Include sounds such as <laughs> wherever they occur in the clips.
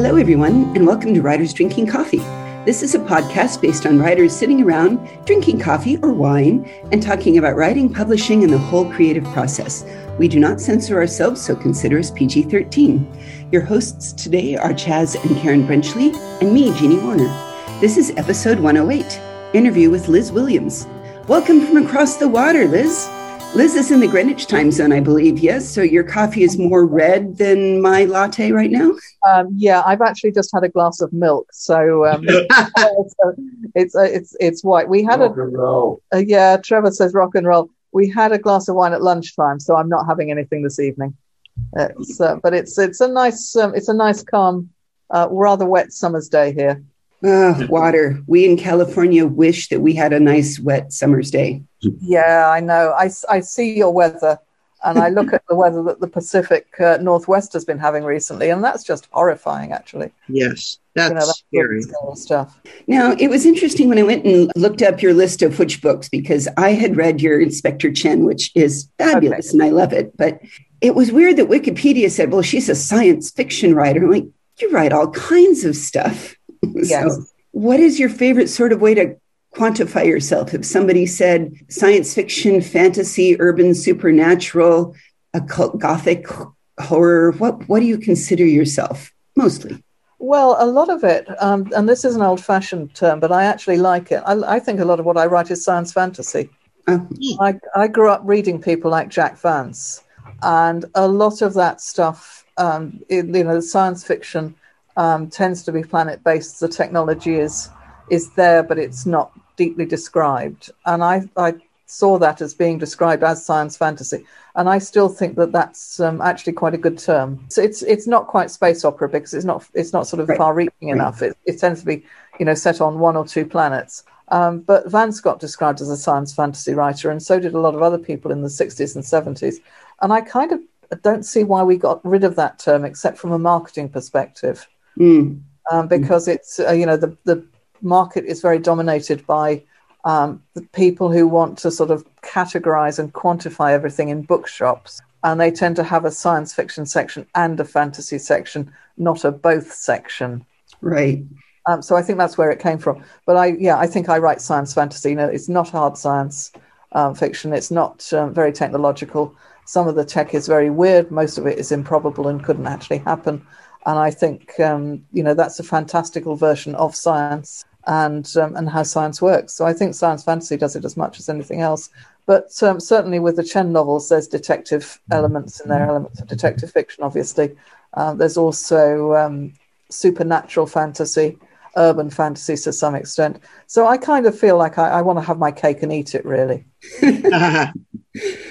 Hello, everyone, and welcome to Writers Drinking Coffee. This is a podcast based on writers sitting around drinking coffee or wine and talking about writing, publishing, and the whole creative process. We do not censor ourselves, so consider us PG 13. Your hosts today are Chaz and Karen Brenchley, and me, Jeannie Warner. This is episode 108 interview with Liz Williams. Welcome from across the water, Liz. Liz is in the Greenwich time zone, I believe. Yes. So your coffee is more red than my latte right now? Um, yeah, I've actually just had a glass of milk. So, um, so <laughs> <laughs> it's, uh, it's, it's white. We had rock a, uh, yeah, Trevor says rock and roll. We had a glass of wine at lunchtime, so I'm not having anything this evening. It's, uh, but it's, it's a nice, um, it's a nice, calm, uh, rather wet summer's day here. Uh, water. We in California wish that we had a nice wet summer's day. Yeah, I know. I, I see your weather and I look at the weather that the Pacific uh, Northwest has been having recently, and that's just horrifying, actually. Yes, that's, you know, that's scary stuff. Now, it was interesting when I went and looked up your list of which books because I had read your Inspector Chen, which is fabulous, okay. and I love it. But it was weird that Wikipedia said, "Well, she's a science fiction writer." I'm like, you write all kinds of stuff. Yes. so, what is your favorite sort of way to quantify yourself? If somebody said science fiction, fantasy, urban supernatural, occult, gothic horror, what what do you consider yourself mostly? Well, a lot of it, um, and this is an old fashioned term, but I actually like it. I, I, think a lot of what I write is science fantasy. Uh, I, I, grew up reading people like Jack Vance, and a lot of that stuff, um, in, you know, science fiction um, tends to be planet based. The technology is is there, but it's not deeply described. And I, I saw that as being described as science fantasy, and I still think that that's um, actually quite a good term. So it's it's not quite space opera because it's not it's not sort of right. far-reaching right. enough. It, it tends to be you know set on one or two planets. Um, but Vance got described as a science fantasy writer, and so did a lot of other people in the 60s and 70s. And I kind of don't see why we got rid of that term, except from a marketing perspective mm. um, because it's uh, you know the the market is very dominated by um, the people who want to sort of categorize and quantify everything in bookshops, and they tend to have a science fiction section and a fantasy section, not a both section. Right. Um, so I think that's where it came from. But I, yeah, I think I write science fantasy. You know, it's not hard science um, fiction. It's not um, very technological. Some of the tech is very weird. Most of it is improbable and couldn't actually happen. And I think um, you know that's a fantastical version of science and um, and how science works. So I think science fantasy does it as much as anything else. But um, certainly with the Chen novels, there's detective elements in there, elements of detective fiction. Obviously, um, there's also um, supernatural fantasy, urban fantasy to some extent. So I kind of feel like I, I want to have my cake and eat it. Really. <laughs> <laughs>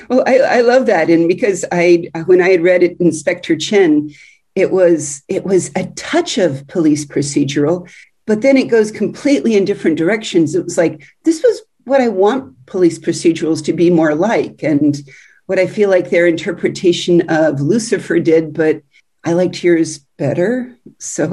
well, I, I love that, and because I when I had read it, Inspector Chen it was it was a touch of police procedural but then it goes completely in different directions. It was like this was what i want police procedurals to be more like. And what i feel like their interpretation of lucifer did but i liked yours better. So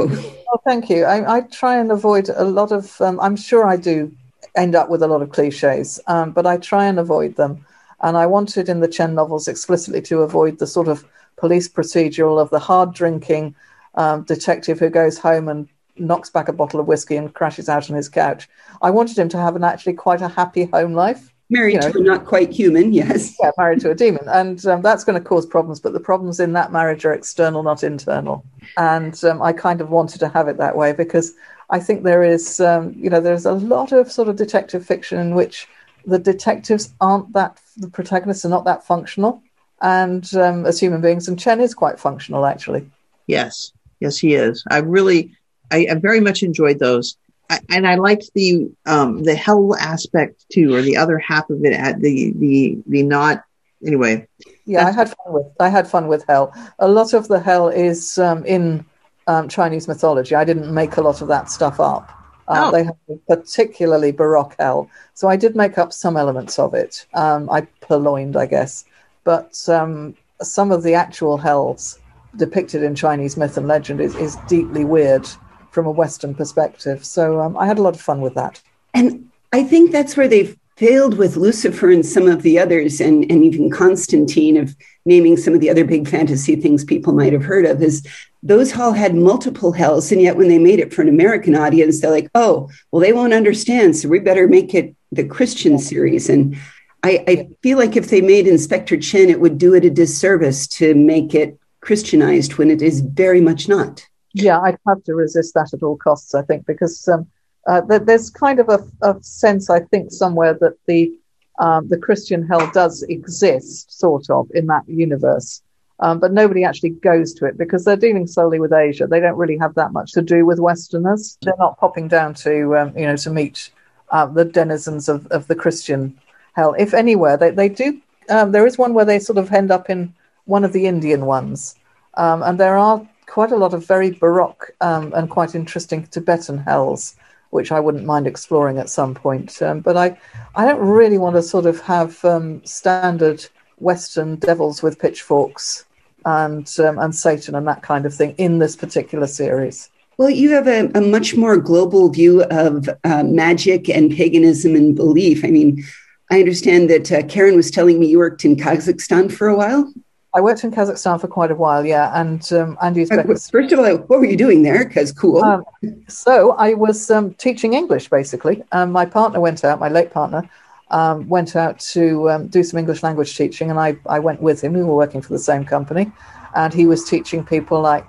oh thank you. I, I try and avoid a lot of um, i'm sure i do end up with a lot of cliches um, but i try and avoid them. And i wanted in the chen novels explicitly to avoid the sort of police procedural of the hard drinking um, detective who goes home and knocks back a bottle of whiskey and crashes out on his couch. I wanted him to have an actually quite a happy home life. Married you know, to a not quite human, yes. <laughs> Yeah, married to a demon. And um, that's going to cause problems, but the problems in that marriage are external, not internal. And um, I kind of wanted to have it that way because I think there is, um, you know, there's a lot of sort of detective fiction in which the detectives aren't that, the protagonists are not that functional and um, as human beings. And Chen is quite functional, actually. Yes, yes, he is. I really, I, I very much enjoyed those, I, and I liked the um, the hell aspect too, or the other half of it. At the the the not anyway. Yeah, I had fun with I had fun with hell. A lot of the hell is um, in um, Chinese mythology. I didn't make a lot of that stuff up. Uh, oh. They have particularly baroque hell, so I did make up some elements of it. Um, I purloined, I guess but um, some of the actual hells depicted in Chinese myth and legend is, is deeply weird from a Western perspective. So um, I had a lot of fun with that. And I think that's where they've failed with Lucifer and some of the others, and, and even Constantine, of naming some of the other big fantasy things people might have heard of, is those all had multiple hells. And yet, when they made it for an American audience, they're like, oh, well, they won't understand. So we better make it the Christian series. And I, I feel like if they made Inspector Chen, it would do it a disservice to make it Christianized when it is very much not. Yeah, I'd have to resist that at all costs, I think, because um, uh, there's kind of a, a, sense, I think, somewhere that the um, the Christian hell does exist, sort of, in that universe. Um, but nobody actually goes to it because they're dealing solely with Asia. They don't really have that much to do with Westerners. They're not popping down to, um, you know, to meet uh, the denizens of, of the Christian hell. If anywhere, they, they do. Um, there is one where they sort of end up in one of the Indian ones. Um, and there are quite a lot of very baroque um, and quite interesting Tibetan hells which I wouldn't mind exploring at some point. Um, but I, I don't really want to sort of have um, standard Western devils with pitchforks and um, and Satan and that kind of thing in this particular series. Well, you have a, a much more global view of uh, magic and paganism and belief. I mean, I understand that uh, Karen was telling me you worked in Kazakhstan for a while. I worked in Kazakhstan for quite a while, yeah. And um, Andy, first of all, what were you doing there? Because cool. Um, so I was um, teaching English basically. Um, my partner went out, my late partner um, went out to um, do some English language teaching, and I, I went with him. We were working for the same company, and he was teaching people like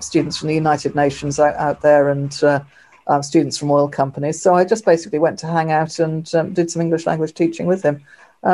students from the United Nations out, out there and. Uh, uh, students from oil companies. So I just basically went to hang out and did some English language teaching with him.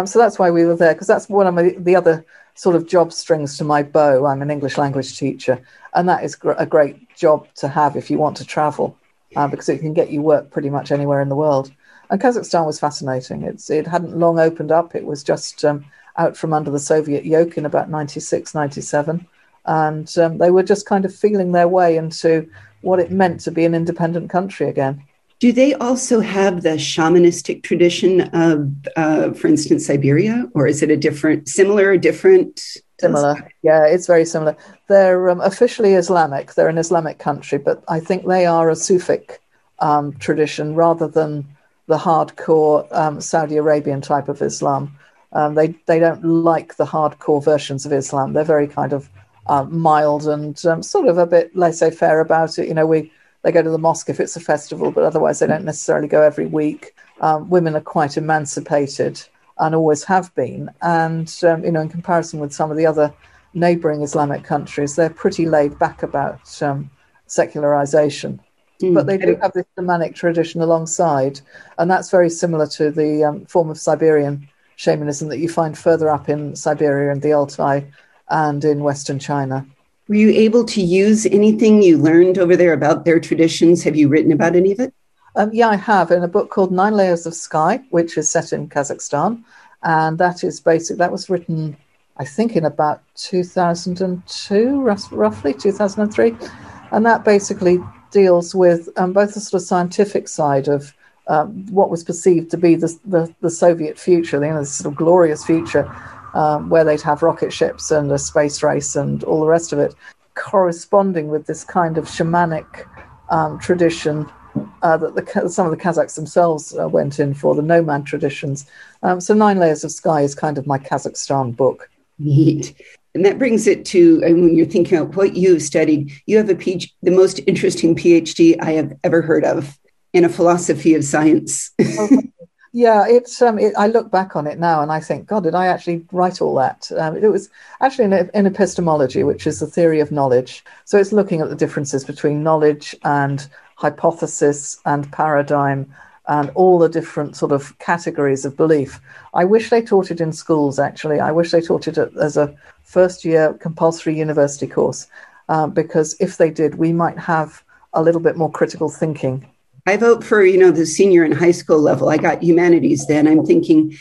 so that's why we were there, because that's one of my, the other sort of job strings to my bow. I'm an English language teacher, and that is gr- a great job to have if you want to travel, uh, because it can get you work pretty much anywhere in the world. And Kazakhstan was fascinating. It's, it hadn't long opened up. It was just um, out from under the Soviet yoke in about 96, 97. And um, they were just kind of feeling their way into what it meant to be an independent country again. Do they also have the shamanistic tradition of, uh, for instance, Siberia, or is it a different, similar, or different? Similar, yeah, it's very similar. They're um, officially Islamic. They're an Islamic country, but I think they are a Sufic um, tradition rather than the hardcore um, Saudi Arabian type of Islam. Um, they they don't like the hardcore versions of Islam. They're very kind of uh, mild and um, sort of a bit laissez-faire about it. You know, we they go to the mosque if it's a festival, but otherwise they don't necessarily go every week. Um, women are quite emancipated and always have been. And, um, you know, in comparison with some of the other neighboring Islamic countries, they're pretty laid back about um, secularization. Mm. But they do have this shamanic tradition alongside. And that's very similar to the um, form of Siberian shamanism that you find further up in Siberia and the Altai and in Western China. Were you able to use anything you learned over there about their traditions? Have you written about any of it? Um, yeah, I have in a book called Nine Layers of Sky, which is set in Kazakhstan. And that is basic, that was written, I think, in about 2002, roughly 2003. And that basically deals with um, both the sort of scientific side of um, what was perceived to be the, the, the Soviet future, you know, this sort of glorious future um, where they'd have rocket ships and a space race and all the rest of it, corresponding with this kind of shamanic um, tradition uh, that the, some of the Kazakhs themselves uh, went in for, the nomad traditions. Um, so, Nine Layers of Sky is kind of my Kazakhstan book. Neat. And that brings it to and when you're thinking about what you've studied, you have a PhD, the most interesting PhD I have ever heard of in a philosophy of science. Yeah, it's. Um, it, I look back on it now and I think, God, did I actually write all that? Um, it was actually in, in, epistemology, which is the theory of knowledge. So it's looking at the differences between knowledge and hypothesis and paradigm and all the different sort of categories of belief. I wish they taught it in schools. Actually, I wish they taught it as a first year compulsory university course um, because if they did, we might have a little bit more critical thinking I vote for, you know, the senior and high school level. I got humanities then. I'm thinking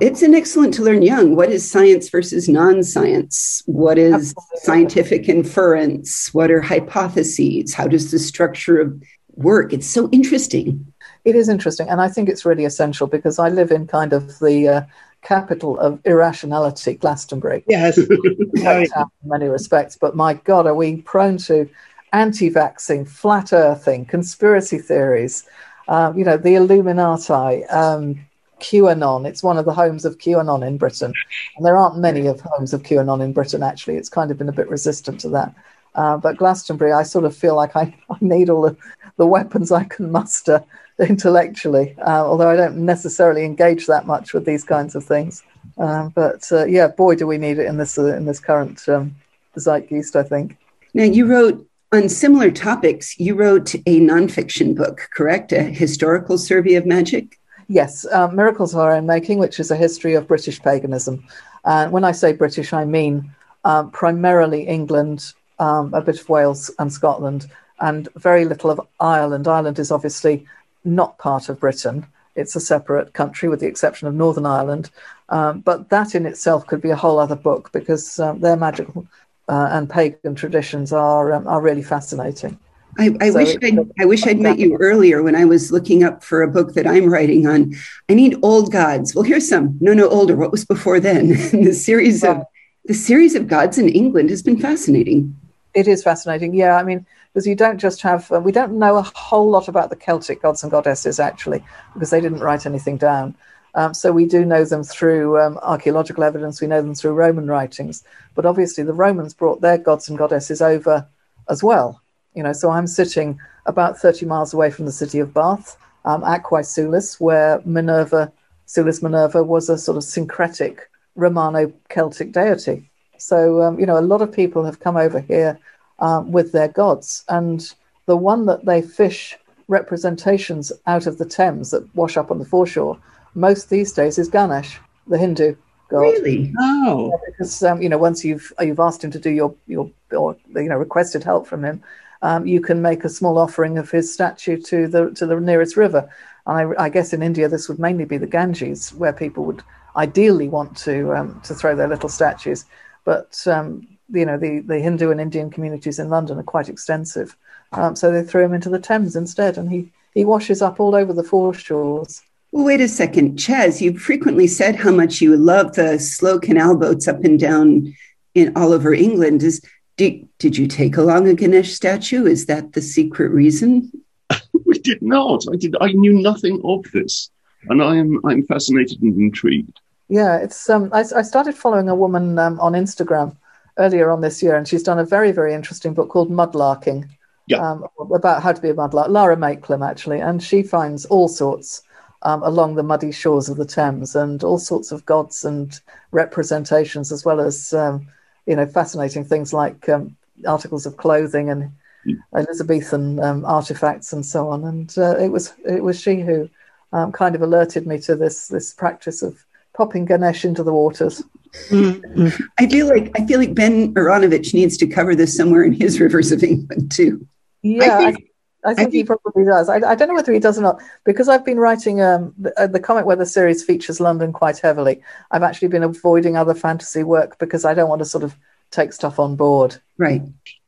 it's an excellent to learn young. What is science versus non science? What is Absolutely. scientific inference? What are hypotheses? How does the structure of work? It's so interesting. It is interesting. And I think it's really essential because I live in kind of the uh, capital of irrationality, Glastonbury. Yes. <laughs> in many respects. But my God, are we prone to anti vaxxing, flat earthing, conspiracy theories, um, you know, the Illuminati, um, QAnon. It's one of the homes of QAnon in Britain. And there aren't many of homes of QAnon in Britain, actually. It's kind of been a bit resistant to that. Uh, but Glastonbury, I sort of feel like I, <laughs> I need all the, the weapons I can muster intellectually, uh, although I don't necessarily engage that much with these kinds of things. Uh, but uh, yeah, boy, do we need it in this uh, in this current um, zeitgeist, I think. Now, you wrote on similar topics. You wrote a nonfiction book, correct? A historical survey of magic. Yes, uh, Miracles of Our Own Making, which is a history of British paganism. And when I say British, I mean um, primarily England, um, a bit of Wales and Scotland, and very little of Ireland. Ireland is obviously not part of Britain. It's a separate country with the exception of Northern Ireland. Um, but that in itself could be a whole other book because um, their magical uh, and pagan traditions are, um, are really fascinating. I, I so wish I'd, I wish I'd met you earlier when I was looking up for a book that I'm writing on. I need old gods. Well, here's some. No, no, older. What was before then? <laughs> the series of the series of gods in England has been fascinating. It is fascinating. Yeah, I mean, because you don't just have uh, we don't know a whole lot about the Celtic gods and goddesses actually because they didn't write anything down. Um, so we do know them through um, archaeological evidence. We know them through Roman writings, but obviously the Romans brought their gods and goddesses over as well. You know, so I'm sitting about 30 miles away from the city of Bath, um, Aquae Sulis, where Minerva, Sulis Minerva, was a sort of syncretic Romano-Celtic deity. So um, you know, a lot of people have come over here um, with their gods. And the one that they fish representations out of the Thames that wash up on the foreshore most these days is Ganesh, the Hindu god. Really? Oh, yeah, because um, you know once you've you've asked him to do your your or you know requested help from him, um, you can make a small offering of his statue to the to the nearest river. And I, I, guess in India this would mainly be the Ganges, where people would ideally want to um, to throw their little statues. But um, you know, the, the Hindu and Indian communities in London are quite extensive. Um, so they threw him into the Thames instead, and he, he washes up all over the foreshores. Well, wait a second. Chaz, you frequently said how much you love the slow canal boats up and down in all over England. Is did, did you take along a Ganesh statue? Is that the secret reason? <laughs> we did not. I did. I knew nothing of this, and I am I'm fascinated and intrigued. Yeah, it's. Um, I, I started following a woman um, on Instagram earlier on this year, and she's done a very, very interesting book called Mudlarking. Yeah. Um, about how to be a mudlark, Lara Maiklem actually, and she finds all sorts um, along the muddy shores of the Thames and all sorts of gods and representations, as well as um, you know fascinating things like um, articles of clothing and mm. Elizabethan um, artifacts and so on. And uh, it was it was she who um, kind of alerted me to this this practice of popping Ganesh into the waters. Mm-hmm. I feel like I feel like Ben Aaronovitch needs to cover this somewhere in his rivers of England too. Yeah, I think, I, think, I think he probably does. I, I, don't know whether he does or not because I've been writing um, the, uh, the Comet Weather series features London quite heavily. I've actually been avoiding other fantasy work because I don't want to sort of take stuff on board. Right.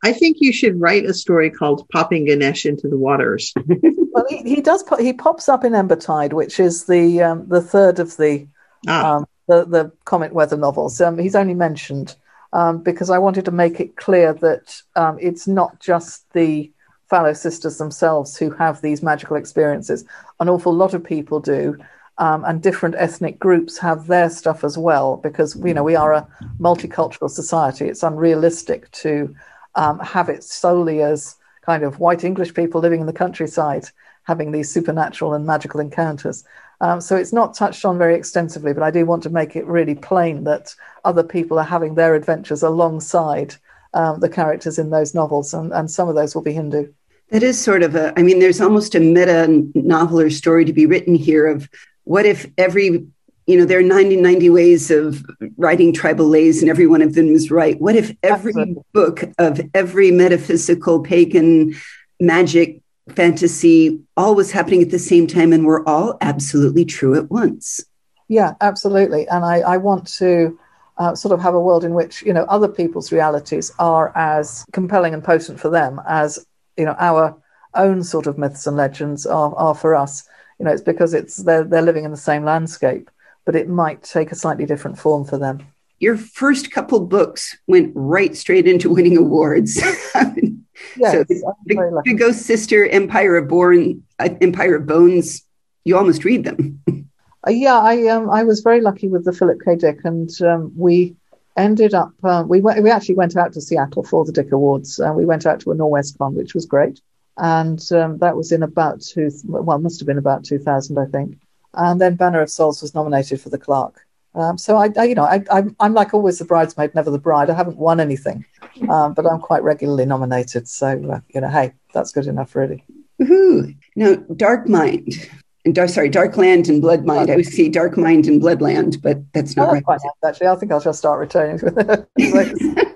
I think you should write a story called "Popping Ganesh into the Waters." <laughs> well, he, he does. He pops up in Embertide, which is the um, the third of the ah. um, the, the Comet Weather novels. Um, he's only mentioned um, because I wanted to make it clear that um, it's not just the Fallow sisters themselves who have these magical experiences. An awful lot of people do. Um, and different ethnic groups have their stuff as well because you know we are a multicultural society. It's unrealistic to um, have it solely as kind of white English people living in the countryside having these supernatural and magical encounters. Um, so it's not touched on very extensively, but I do want to make it really plain that other people are having their adventures alongside um, the characters in those novels, and, and some of those will be Hindu. That is sort of a, I mean, there's almost a meta novel or story to be written here of what if every, you know, there are 90, 90 ways of writing tribal lays and every one of them is right. What if every Absolutely. book of every metaphysical, pagan, magic fantasy all was happening at the same time and we're all absolutely true at once. Yeah, absolutely. And I, I want to uh, sort of have a world in which, you know, other people's realities are as compelling and potent for them as, you know, our own sort of myths and legends are, are for us. You know, it's because it's they're, they're living in the same landscape, but it might take a slightly different form for them. Your first couple books went right straight into winning awards. <laughs> Yes, so the, the, Ghost Sister, Empire of Born, uh, Empire of Bones, you almost read them. <laughs> uh, yeah, I um, I was very lucky with the Philip K. Dick, and um, we ended up, uh, we, went, we actually went out to Seattle for the Dick Awards. Uh, we went out to a Norwescon, which was great. And um, that was in about two, well, must have been about 2000, I think. And then Banner of Souls was nominated for the Clarke. Um, so I, I, you know, I, I'm, I'm like always the bridesmaid, never the bride. I haven't won anything, um, but I'm quite regularly nominated. So uh, you know, hey, that's good enough, really. Woohoo! Now, Dark Mind, and sorry, Dark Land and Blood Mind. I would say Dark Mind and Bloodland, but that's not oh, right. Nice, actually, I think I'll just start returning. To <laughs>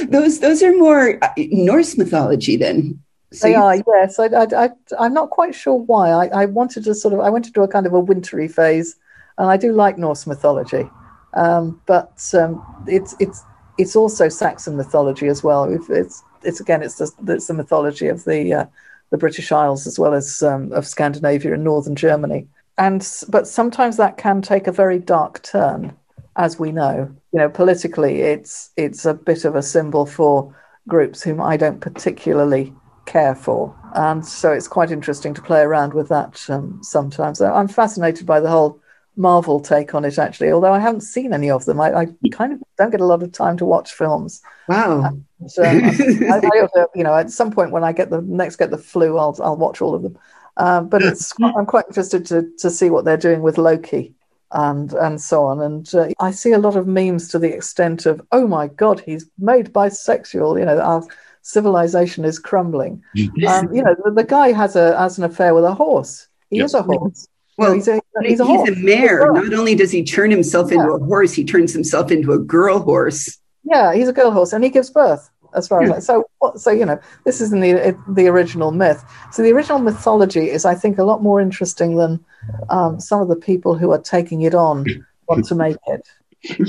<laughs> Those those are more uh, Norse mythology, then. So they are, yes. I, I, I, am not quite sure why. I, I wanted to sort of, I went into a kind of a wintry phase and I do like Norse mythology, um, but um, it's it's it's also Saxon mythology as well. It's it's again it's the it's the mythology of the uh, the British Isles as well as um, of Scandinavia and northern Germany. And but sometimes that can take a very dark turn, as we know. You know, politically, it's it's a bit of a symbol for groups whom I don't particularly care for, and so it's quite interesting to play around with that um, sometimes. I'm fascinated by the whole Marvel take on it, actually, although I haven't seen any of them. I, I kind of don't get a lot of time to watch films. Wow. And, um, I, I, <laughs> you know, at some point when I get the next get the flu, I'll I'll watch all of them. Um, but it's I'm quite interested to to see what they're doing with Loki and and so on. And uh, I see a lot of memes to the extent of, "Oh my God, he's made bisexual." You know, our civilization is crumbling. um, you know, the, the, guy has a has an affair with a horse. He yep. is a horse. Well, he's a, he's a, he's a mare. Not only does he turn himself yeah. into a horse, he turns himself into a girl horse. Yeah, he's a girl horse, and he gives birth. As far as so, so you know, this is in the the original myth. So the original mythology is, I think, a lot more interesting than um, some of the people who are taking it on want to make it.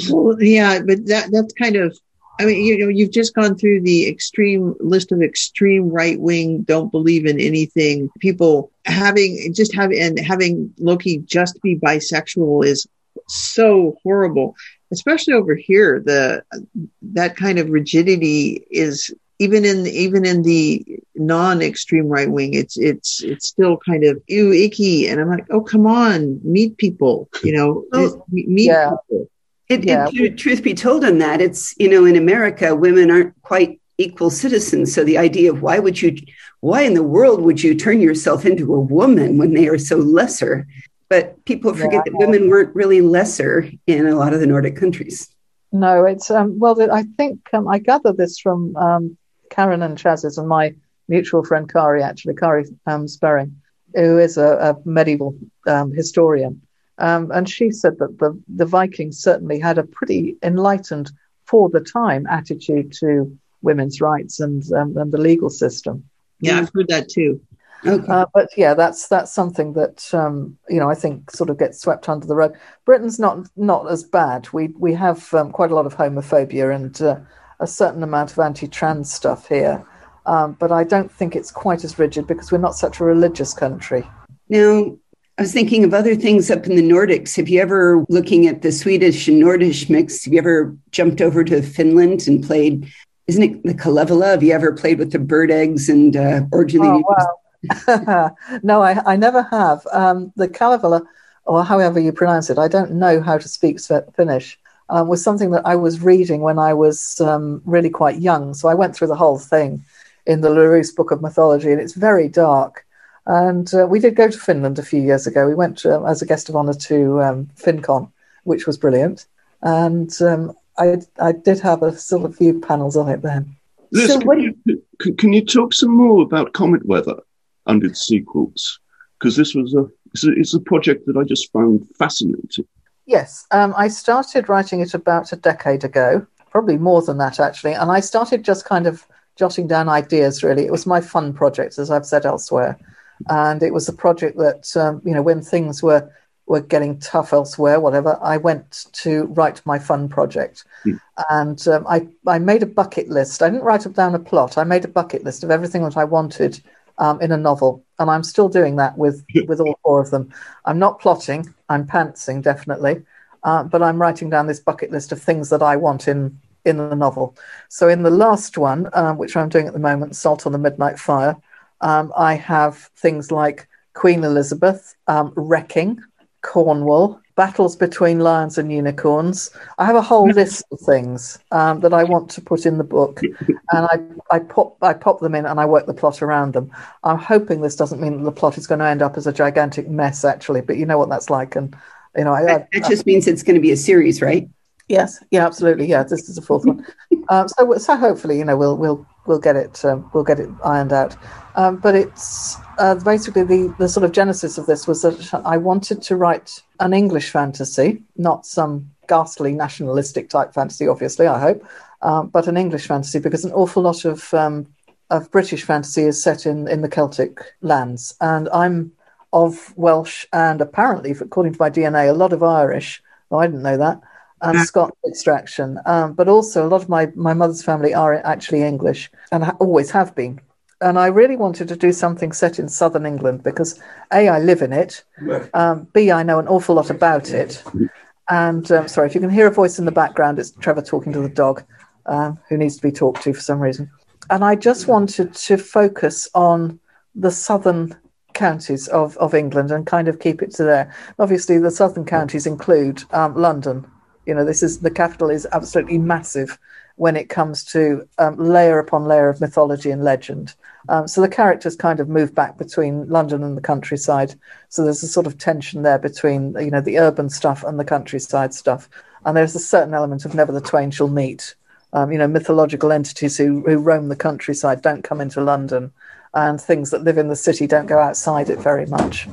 Well, yeah, but that that's kind of I mean, you know, you've just gone through the extreme list of extreme right wing, don't believe in anything people having just having and having Loki just be bisexual is so horrible, especially over here. The that kind of rigidity is even in even in the non-extreme right wing, it's it's it's still kind of ew icky. And I'm like, oh come on, meet people, you know, oh, meet yeah. people. It, yeah. it, truth be told on that, it's, you know, in America, women aren't quite equal citizens. So the idea of why would you, why in the world would you turn yourself into a woman when they are so lesser? But people forget yeah, that women weren't really lesser in a lot of the Nordic countries. No, it's, um, well, I think um, I gather this from um, Karen and Chaz's and my mutual friend Kari, actually, Kari um, Sperring, who is a, a medieval um, historian. Um, and she said that the, the Vikings certainly had a pretty enlightened, for the time, attitude to women's rights and, um, and the legal system. Yeah, I've heard that too. Okay. Uh, but yeah, that's that's something that um, you know I think sort of gets swept under the rug. Britain's not not as bad. We we have um, quite a lot of homophobia and uh, a certain amount of anti-trans stuff here, um, but I don't think it's quite as rigid because we're not such a religious country. Now, I was thinking of other things up in the Nordics. Have you ever, looking at the Swedish and Nordish mix, have you ever jumped over to Finland and played? Isn't it the Kalevala? Have you ever played with the bird eggs and uh, Oh, wow. <laughs> no, I, I never have. Um, the Kalevala, or however you pronounce it, I don't know how to speak Finnish. Um, was something that I was reading when I was um, really quite young. So I went through the whole thing in the Larousse Book of Mythology, and it's very dark. And uh, we did go to Finland a few years ago. We went uh, as a guest of honor to um, Finncon, which was brilliant. And um, I, I did have a sort of few panels on it then. Liz, so can, you, can, can, you talk some more about Comet Weather and its sequels? Because this was a it's, a it's, a project that I just found fascinating. Yes, um, I started writing it about a decade ago, probably more than that actually. And I started just kind of jotting down ideas. Really, it was my fun project, as I've said elsewhere and it was a project that um, you know when things were were getting tough elsewhere, whatever, I went to write my fun project, mm. and um, I I made a bucket list. I didn't write down a plot. I made a bucket list of everything that I wanted um, in a novel, and I'm still doing that with <laughs> with all four of them. I'm not plotting. I'm pantsing definitely, uh, but I'm writing down this bucket list of things that I want in in the novel. So in the last one, um, which I'm doing at the moment, Salt on the Midnight Fire. Um, I have things like Queen Elizabeth, um, Wrecking, Cornwall, battles between lions and unicorns. I have a whole list of things um, that I want to put in the book, <laughs> and I, I pop I pop them in and I work the plot around them. I'm hoping this doesn't mean that the plot is going to end up as a gigantic mess, actually. But you know what that's like, and you know, I, it just means it's going to be a series, right? Yes, yeah, absolutely. Yeah, this is the fourth one. <laughs> Um, so, so hopefully, you know, we'll we'll we'll get it um, we'll get it ironed out. Um, but it's uh, basically the the sort of genesis of this was that I wanted to write an English fantasy, not some ghastly nationalistic type fantasy. Obviously, I hope, um, but an English fantasy because an awful lot of um, of British fantasy is set in in the Celtic lands, and I'm of Welsh and apparently, according to my DNA, a lot of Irish. Well, I didn't know that and yeah. Scotch extraction. Um, but also, a lot of my, my mother's family are actually English and ha- always have been. And I really wanted to do something set in southern England because A, I live in it, um, B, I know an awful lot about it. And um, sorry, if you can hear a voice in the background, it's Trevor talking to the dog um, who needs to be talked to for some reason. And I just wanted to focus on the southern counties of, of England and kind of keep it to there. Obviously, the southern counties include um, London, you know, this is the capital is absolutely massive when it comes to um, layer upon layer of mythology and legend. Um, so the characters kind of move back between London and the countryside. So there's a sort of tension there between you know the urban stuff and the countryside stuff. And there's a certain element of never the twain shall meet. Um, you know, mythological entities who, who roam the countryside don't come into London, and things that live in the city don't go outside it very much.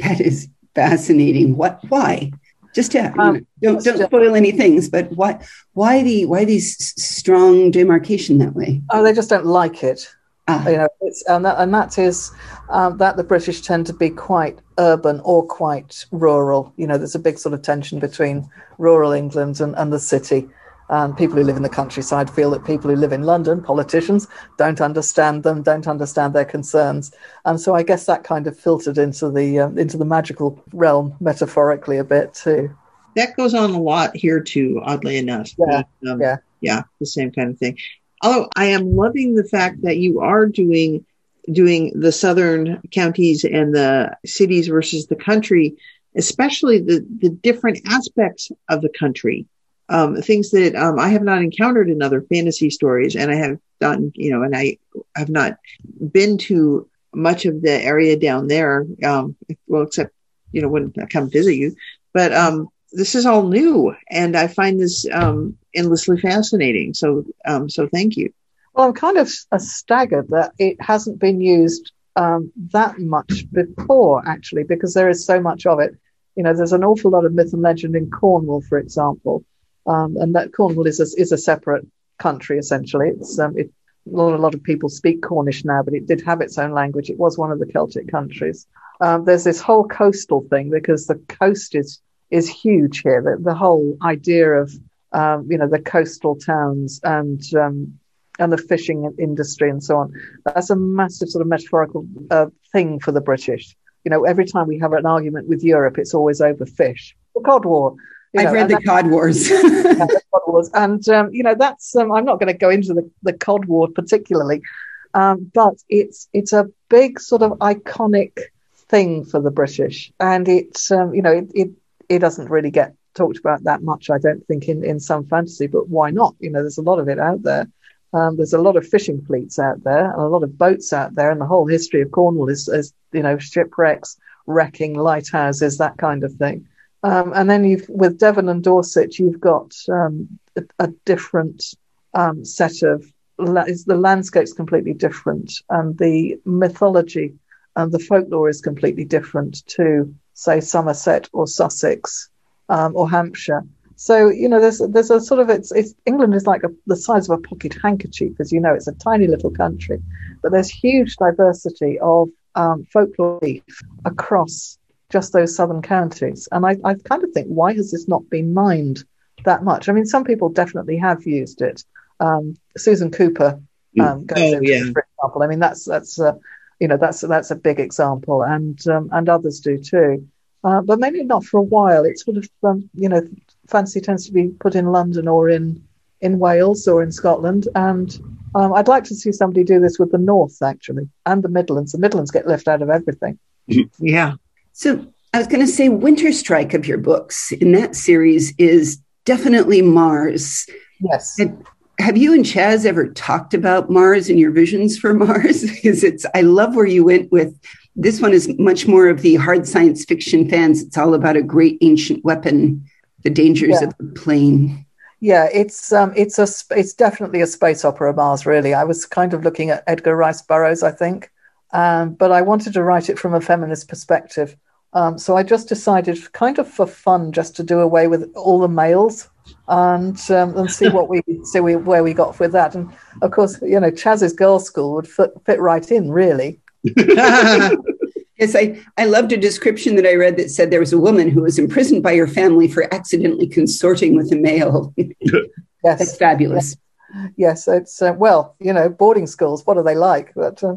That is fascinating. What? Why? Just to um, don't don't spoil any things, but why why the why these strong demarcation that way? Oh, they just don't like it. Ah. You know, it's, and that and that is um, that the British tend to be quite urban or quite rural. You know, there's a big sort of tension between rural England and, and the city. And people who live in the countryside feel that people who live in London, politicians, don't understand them, don't understand their concerns, and so I guess that kind of filtered into the uh, into the magical realm metaphorically a bit too. That goes on a lot here too, oddly enough. Yeah, um, yeah, yeah, the same kind of thing. Although I am loving the fact that you are doing doing the southern counties and the cities versus the country, especially the the different aspects of the country um, things that um, I have not encountered in other fantasy stories, and I have done, you know, and I have not been to much of the area down there. Um, well, except you know when I come visit you, but um, this is all new, and I find this um, endlessly fascinating. So, um, so thank you. Well, I'm kind of staggered that it hasn't been used um, that much before, actually, because there is so much of it. You know, there's an awful lot of myth and legend in Cornwall, for example, um, and that Cornwall is a, is a separate country essentially. It's um, it, a lot, a lot of people speak Cornish now, but it did have its own language. It was one of the Celtic countries. Um, there's this whole coastal thing because the coast is is huge here. The, the whole idea of um, you know the coastal towns and um, and the fishing industry and so on. That's a massive sort of metaphorical uh, thing for the British. You know, every time we have an argument with Europe, it's always over fish. The Cod War. I've read the Cod Wars. <laughs> yeah, the Cod Wars, and um, you know that's. Um, I'm not going to go into the, the Cod War particularly, um, but it's it's a big sort of iconic thing for the British, and it's um, you know it, it it doesn't really get talked about that much. I don't think in in some fantasy, but why not? You know, there's a lot of it out there. Um, there's a lot of fishing fleets out there and a lot of boats out there, and the whole history of Cornwall is, is you know shipwrecks, wrecking, lighthouses, that kind of thing. Um, and then you've with Devon and Dorset, you've got um, a, a, different um, set of the landscape's completely different, and the mythology and the folklore is completely different to say Somerset or Sussex um, or Hampshire. So you know, there's there's a sort of it's, it's England is like a, the size of a pocket handkerchief, as you know, it's a tiny little country, but there's huge diversity of um, folklore across just those southern counties. And I, I kind of think, why has this not been mined that much? I mean, some people definitely have used it. Um, Susan Cooper mm. um, goes oh, into yeah. for example. I mean, that's that's uh, you know that's that's a big example, and um, and others do too. Uh, but maybe not for a while. It's sort of um, you know, fancy tends to be put in London or in in Wales or in Scotland, and um, I'd like to see somebody do this with the North actually and the Midlands. The Midlands get left out of everything. Yeah, so I was going to say Winter Strike of your books in that series is definitely Mars. Yes. Have, have you and Chaz ever talked about Mars and your visions for Mars? <laughs> because it's I love where you went with this one is much more of the hard science fiction fans. It's all about a great ancient weapon, the dangers yeah. of the plane. Yeah, it's um, it's a it's definitely a space opera, Mars. Really, I was kind of looking at Edgar Rice Burroughs, I think, um, but I wanted to write it from a feminist perspective. Um, so I just decided, kind of for fun, just to do away with all the males and um, and see what we <laughs> see we, where we got with that. And of course, you know, Chaz's girls' school would fit, fit right in, really. <laughs> yes, I, I loved a description that I read that said there was a woman who was imprisoned by her family for accidentally consorting with a male. <laughs> yes, that's fabulous. Yes, it's uh, well, you know, boarding schools. What are they like? But. Uh,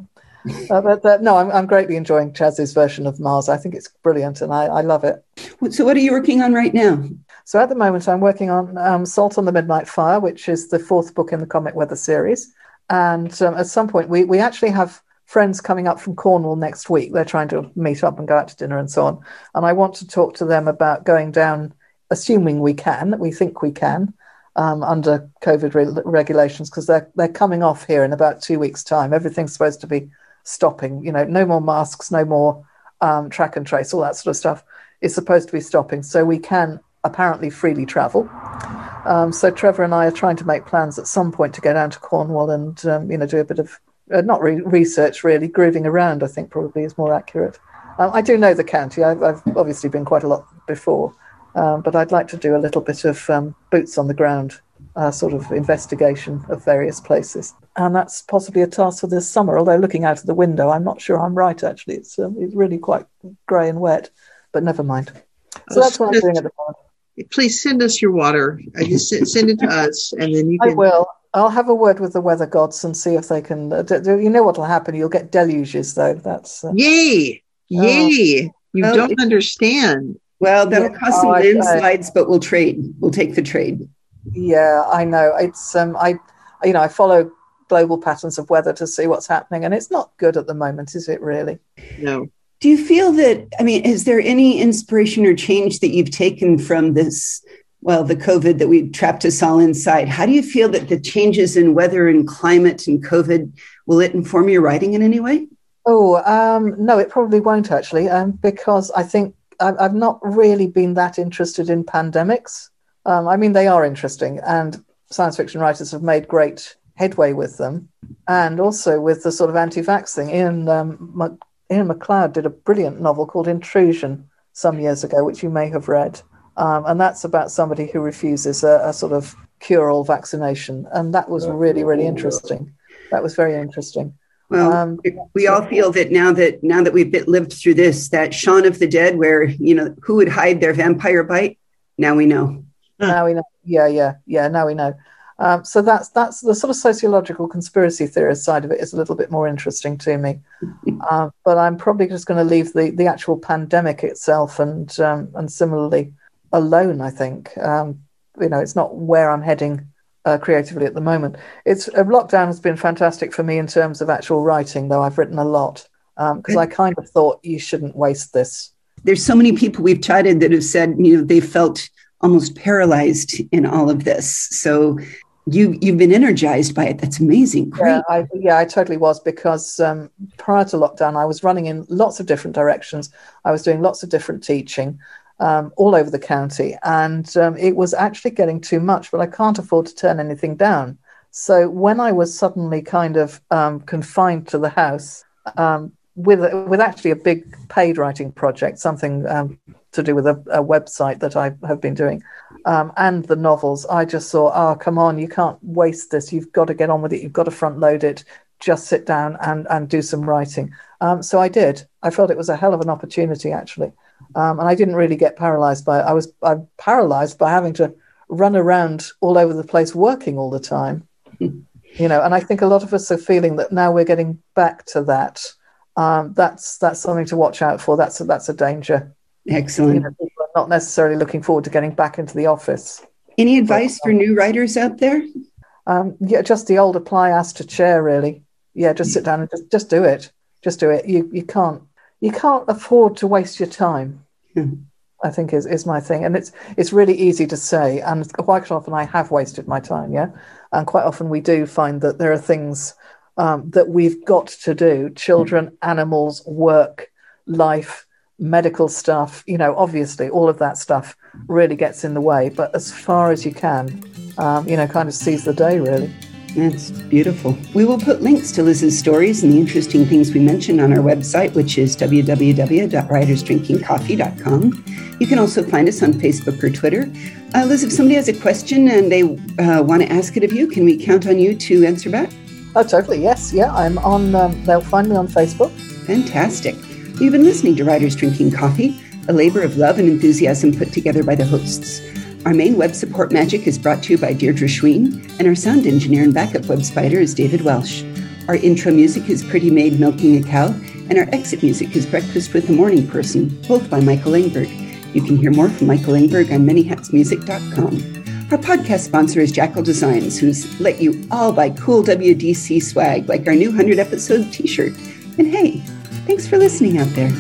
uh, but uh, no, I'm, I'm greatly enjoying Chaz's version of Mars. I think it's brilliant and I, I love it. So, what are you working on right now? So, at the moment, I'm working on um, Salt on the Midnight Fire, which is the fourth book in the Comet Weather series. And um, at some point, we, we actually have friends coming up from Cornwall next week. They're trying to meet up and go out to dinner and so on. And I want to talk to them about going down, assuming we can, we think we can, um, under COVID re- regulations, because they're, they're coming off here in about two weeks' time. Everything's supposed to be stopping. You know, no more masks, no more um, track and trace, all that sort of stuff is supposed to be stopping. So we can apparently freely travel. Um, so Trevor and I are trying to make plans at some point to go down to Cornwall and um, you know do a bit of uh, not re- research really, grooving around. I think probably is more accurate. Um, I do know the county. I've, I've, obviously been quite a lot before, um, but I'd like to do a little bit of um, boots on the ground uh, sort of investigation of various places. And that's possibly a task for this summer, although looking out of the window, I'm not sure I'm right actually. It's, um, it's really quite grey and wet, but never mind. So that's what I'm doing at the moment. Please send us your water. I just send it to us, and then you can. I will. I'll have a word with the weather gods and see if they can. Uh, do, do, you know what will happen? You'll get deluges, though. That's uh, yay, oh. yay! You well, don't understand. Well, that'll cause some oh, landslides, but we'll trade. We'll take the trade. Yeah, I know. It's um, I, you know, I follow global patterns of weather to see what's happening, and it's not good at the moment, is it? Really? No. Do you feel that? I mean, is there any inspiration or change that you've taken from this? Well, the COVID that we trapped us all inside. How do you feel that the changes in weather and climate and COVID will it inform your writing in any way? Oh um, no, it probably won't actually, um, because I think I've not really been that interested in pandemics. Um, I mean, they are interesting, and science fiction writers have made great headway with them, and also with the sort of anti-vax thing. Ian um, Ian McLeod did a brilliant novel called Intrusion some years ago, which you may have read, um, and that's about somebody who refuses a, a sort of cure-all vaccination, and that was really, really interesting. That was very interesting. Well, um, we all feel that now that now that we've lived through this, that Shaun of the Dead, where you know who would hide their vampire bite, now we know. Now we know. Yeah, yeah, yeah. Now we know. Um, so that's that's the sort of sociological conspiracy theorist side of it is a little bit more interesting to me. Uh, <laughs> but I'm probably just going to leave the, the actual pandemic itself and um, and similarly alone. I think um, you know it's not where I'm heading uh, creatively at the moment. It's uh, lockdown has been fantastic for me in terms of actual writing, though I've written a lot because um, I kind of thought you shouldn't waste this. There's so many people we've chatted that have said you know they felt almost paralyzed in all of this. So you you've been energized by it. That's amazing. Great. Yeah, I, yeah, I totally was because um, prior to lockdown, I was running in lots of different directions. I was doing lots of different teaching um, all over the county, and um, it was actually getting too much. But I can't afford to turn anything down. So when I was suddenly kind of um, confined to the house, um, with with actually a big paid writing project, something um, to do with a, a, website that I have been doing, um, and the novels. I just thought, oh, come on, you can't waste this. You've got to get on with it. You've got to front load it. Just sit down and and do some writing. Um, so I did. I felt it was a hell of an opportunity actually, um, and I didn't really get paralyzed by it. I was I'm paralyzed by having to run around all over the place working all the time. <laughs> you know, and I think a lot of us are feeling that now we're getting back to that um, that's that's something to watch out for. That's a, that's a danger. Excellent. You know, people are not necessarily looking forward to getting back into the office. Any advice but, for new writers out there? Um, yeah, just the old apply, ask to chair. Really, yeah, just sit down and just just do it. Just do it. You you can't you can't afford to waste your time. I think is, is my thing. And it's it's really easy to say. And quite often I have wasted my time, yeah. And quite often we do find that there are things um, that we've got to do children, animals, work, life, medical stuff. You know, obviously all of that stuff really gets in the way. But as far as you can, um, you know, kind of seize the day, really. That's beautiful. We will put links to Liz's stories and the interesting things we mentioned on our website, which is www.writersdrinkingcoffee.com. You can also find us on Facebook or Twitter. Uh, Liz, if somebody has a question and they uh, want to ask it of you, can we count on you to answer back? Oh, totally. Yes. Yeah. I'm on, um, they'll find me on Facebook. Fantastic. You've been listening to Writers Drinking Coffee, a labor of love and enthusiasm put together by the hosts. Our main web support magic is brought to you by Deirdre Schween, and our sound engineer and backup web spider is David Welsh. Our intro music is Pretty Maid Milking a Cow, and our exit music is Breakfast with the Morning Person, both by Michael Engberg. You can hear more from Michael Engberg on manyhatsmusic.com. Our podcast sponsor is Jackal Designs, who's let you all buy cool WDC swag like our new 100 episode t shirt. And hey, thanks for listening out there.